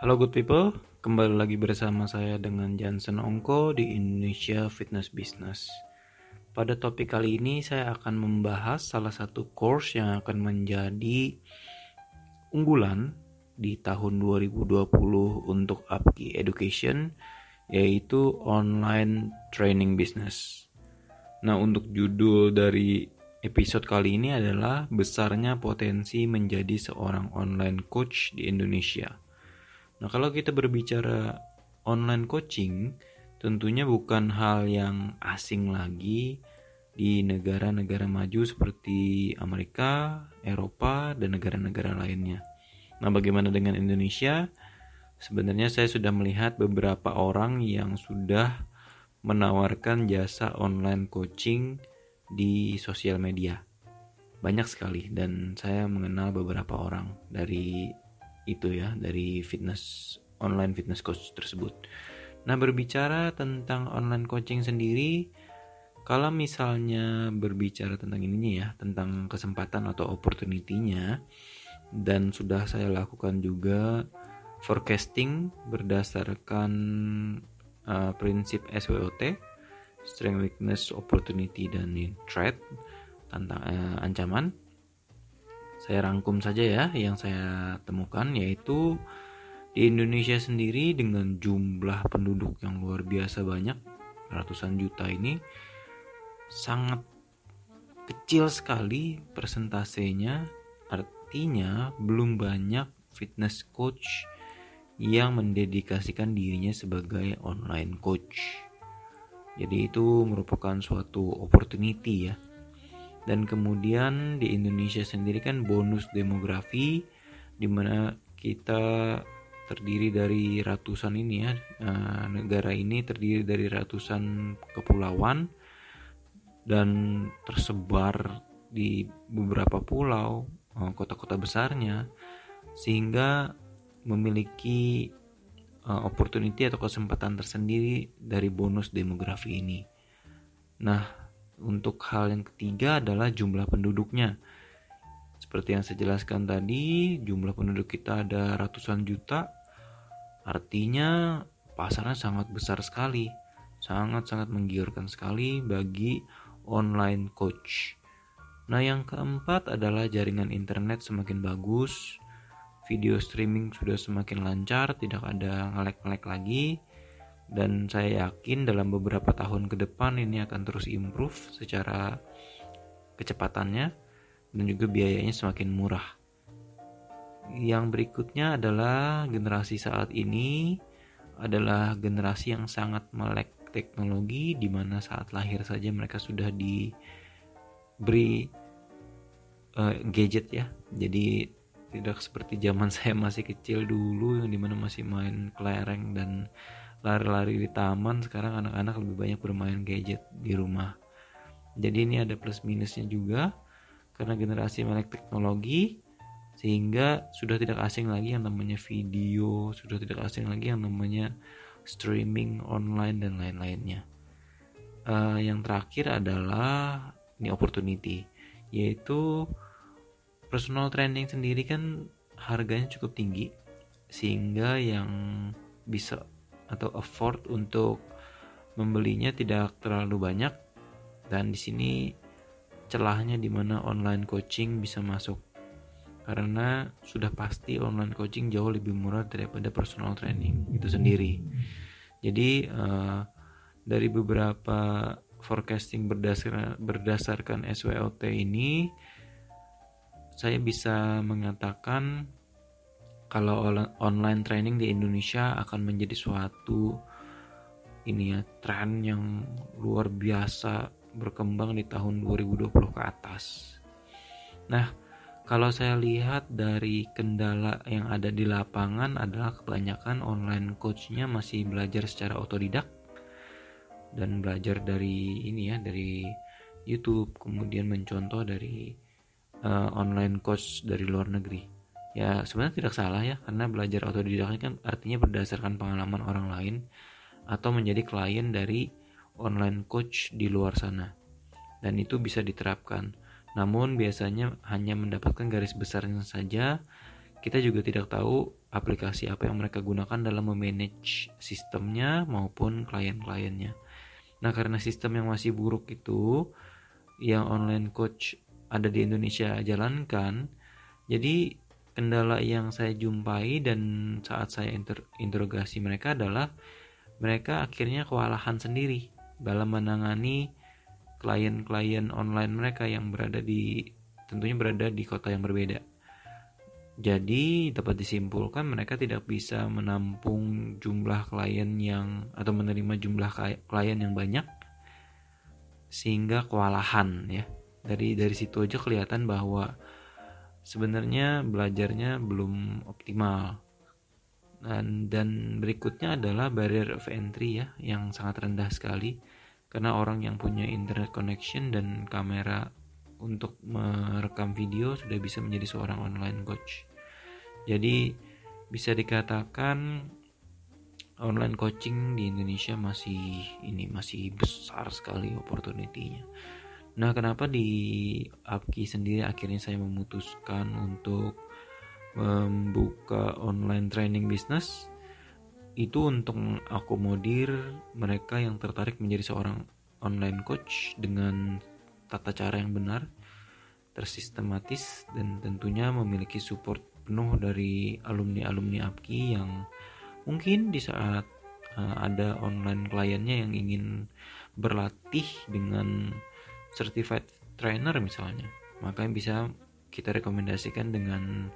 Halo good people, kembali lagi bersama saya dengan Jansen Ongko di Indonesia Fitness Business. Pada topik kali ini saya akan membahas salah satu course yang akan menjadi unggulan di tahun 2020 untuk Upki Education yaitu online training business. Nah, untuk judul dari episode kali ini adalah besarnya potensi menjadi seorang online coach di Indonesia. Nah, kalau kita berbicara online coaching, tentunya bukan hal yang asing lagi di negara-negara maju seperti Amerika, Eropa, dan negara-negara lainnya. Nah, bagaimana dengan Indonesia? Sebenarnya saya sudah melihat beberapa orang yang sudah menawarkan jasa online coaching di sosial media. Banyak sekali dan saya mengenal beberapa orang dari itu ya, dari fitness online fitness coach tersebut. Nah, berbicara tentang online coaching sendiri, kalau misalnya berbicara tentang ininya ya, tentang kesempatan atau opportunity-nya dan sudah saya lakukan juga forecasting berdasarkan uh, prinsip SWOT strength weakness opportunity dan threat tentang uh, ancaman saya rangkum saja ya yang saya temukan yaitu di Indonesia sendiri dengan jumlah penduduk yang luar biasa banyak ratusan juta ini sangat kecil sekali persentasenya artinya belum banyak fitness coach yang mendedikasikan dirinya sebagai online coach. Jadi itu merupakan suatu opportunity ya. Dan kemudian di Indonesia sendiri kan bonus demografi di mana kita terdiri dari ratusan ini ya. Eh, negara ini terdiri dari ratusan kepulauan dan tersebar di beberapa pulau, eh, kota-kota besarnya sehingga memiliki uh, opportunity atau kesempatan tersendiri dari bonus demografi ini. Nah, untuk hal yang ketiga adalah jumlah penduduknya. Seperti yang saya jelaskan tadi, jumlah penduduk kita ada ratusan juta. Artinya pasarnya sangat besar sekali. Sangat-sangat menggiurkan sekali bagi online coach. Nah, yang keempat adalah jaringan internet semakin bagus, video streaming sudah semakin lancar, tidak ada ngelek-ngelek lagi. Dan saya yakin dalam beberapa tahun ke depan ini akan terus improve secara kecepatannya dan juga biayanya semakin murah. Yang berikutnya adalah generasi saat ini adalah generasi yang sangat melek teknologi di mana saat lahir saja mereka sudah diberi uh, gadget ya. Jadi tidak seperti zaman saya masih kecil dulu yang di mana masih main kelereng dan lari-lari di taman sekarang anak-anak lebih banyak bermain gadget di rumah. Jadi ini ada plus minusnya juga karena generasi melek teknologi sehingga sudah tidak asing lagi yang namanya video sudah tidak asing lagi yang namanya streaming online dan lain-lainnya. Uh, yang terakhir adalah ini opportunity yaitu personal training sendiri kan harganya cukup tinggi sehingga yang bisa atau afford untuk membelinya tidak terlalu banyak. Dan di sini celahnya di mana online coaching bisa masuk. Karena sudah pasti online coaching jauh lebih murah daripada personal training itu sendiri. Jadi uh, dari beberapa forecasting berdasarkan berdasarkan SWOT ini saya bisa mengatakan kalau online training di Indonesia akan menjadi suatu ini ya tren yang luar biasa berkembang di tahun 2020 ke atas. Nah, kalau saya lihat dari kendala yang ada di lapangan adalah kebanyakan online coachnya masih belajar secara otodidak dan belajar dari ini ya dari YouTube kemudian mencontoh dari uh, online coach dari luar negeri ya sebenarnya tidak salah ya karena belajar otodidak kan artinya berdasarkan pengalaman orang lain atau menjadi klien dari online coach di luar sana. Dan itu bisa diterapkan. Namun biasanya hanya mendapatkan garis besarnya saja. Kita juga tidak tahu aplikasi apa yang mereka gunakan dalam memanage sistemnya maupun klien-kliennya. Nah, karena sistem yang masih buruk itu yang online coach ada di Indonesia jalankan, jadi kendala yang saya jumpai dan saat saya inter interogasi mereka adalah mereka akhirnya kewalahan sendiri dalam menangani klien-klien online mereka yang berada di tentunya berada di kota yang berbeda. Jadi dapat disimpulkan mereka tidak bisa menampung jumlah klien yang atau menerima jumlah klien yang banyak sehingga kewalahan ya. Dari dari situ aja kelihatan bahwa sebenarnya belajarnya belum optimal. Dan, dan berikutnya adalah barrier of entry ya yang sangat rendah sekali karena orang yang punya internet connection dan kamera untuk merekam video sudah bisa menjadi seorang online coach. Jadi bisa dikatakan online coaching di Indonesia masih ini masih besar sekali opportunity-nya. Nah, kenapa di Apki sendiri akhirnya saya memutuskan untuk membuka online training business? Itu untuk mengakomodir mereka yang tertarik menjadi seorang online coach dengan tata cara yang benar, tersistematis dan tentunya memiliki support penuh dari alumni-alumni APKI yang mungkin di saat uh, ada online kliennya yang ingin berlatih dengan certified trainer misalnya maka bisa kita rekomendasikan dengan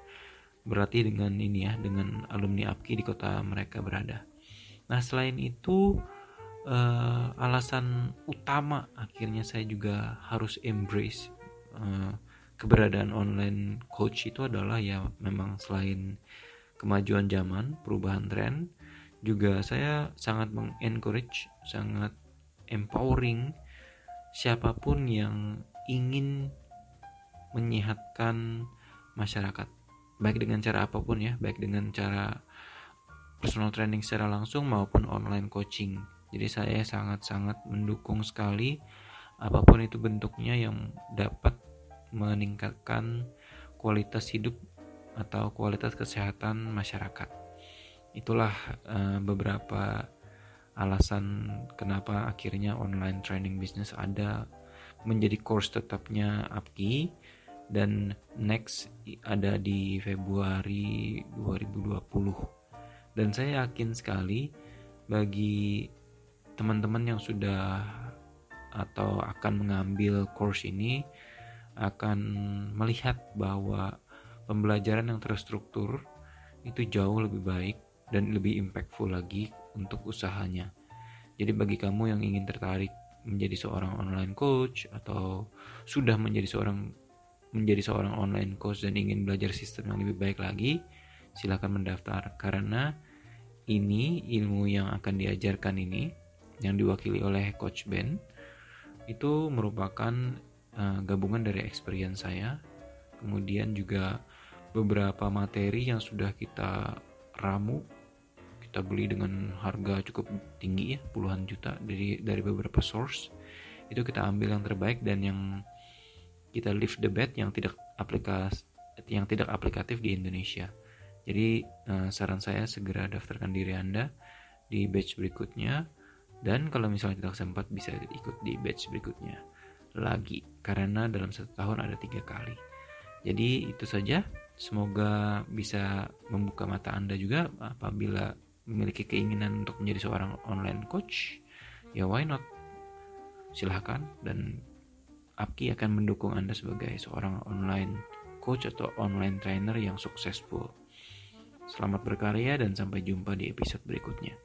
berlatih dengan ini ya dengan alumni APKI di kota mereka berada. Nah selain itu uh, alasan utama akhirnya saya juga harus embrace uh, keberadaan online coach itu adalah ya memang selain kemajuan zaman, perubahan tren, juga saya sangat mengencourage, sangat empowering siapa pun yang ingin menyehatkan masyarakat, baik dengan cara apa pun ya, baik dengan cara personal training secara langsung maupun online coaching. Jadi saya sangat-sangat mendukung sekali apa pun itu bentuknya yang dapat meningkatkan kualitas hidup atau kualitas kesehatan masyarakat. Itulah uh, beberapa alasan kenapa akhirnya online training business ada menjadi course tetapnya APKI dan next ada di Februari 2020. Dan saya yakin sekali bagi teman-teman yang sudah atau akan mengambil course ini akan melihat bahwa pembelajaran yang terstruktur itu jauh lebih baik dan lebih impactful lagi untuk usahanya. Jadi bagi kamu yang ingin tertarik menjadi seorang online coach atau sudah menjadi seorang menjadi seorang online coach dan ingin belajar sistem yang lebih baik lagi, silakan mendaftar karena ini ilmu yang akan diajarkan ini yang diwakili oleh coach Ben itu merupakan uh, gabungan dari experience saya kemudian juga beberapa materi yang sudah kita ramu kita beli dengan harga cukup tinggi ya puluhan juta dari dari beberapa source itu kita ambil yang terbaik dan yang kita lift the bed yang tidak aplikas yang tidak aplikatif di Indonesia jadi uh, saran saya segera daftarkan diri anda di batch berikutnya dan kalau misalnya tidak sempat bisa ikut di batch berikutnya lagi karena dalam satu tahun ada tiga kali. Jadi itu saja. Semoga bisa membuka mata Anda juga apabila memiliki keinginan untuk menjadi seorang online coach. Ya why not? Silahkan dan Apki akan mendukung Anda sebagai seorang online coach atau online trainer yang successful. Selamat berkarya dan sampai jumpa di episode berikutnya.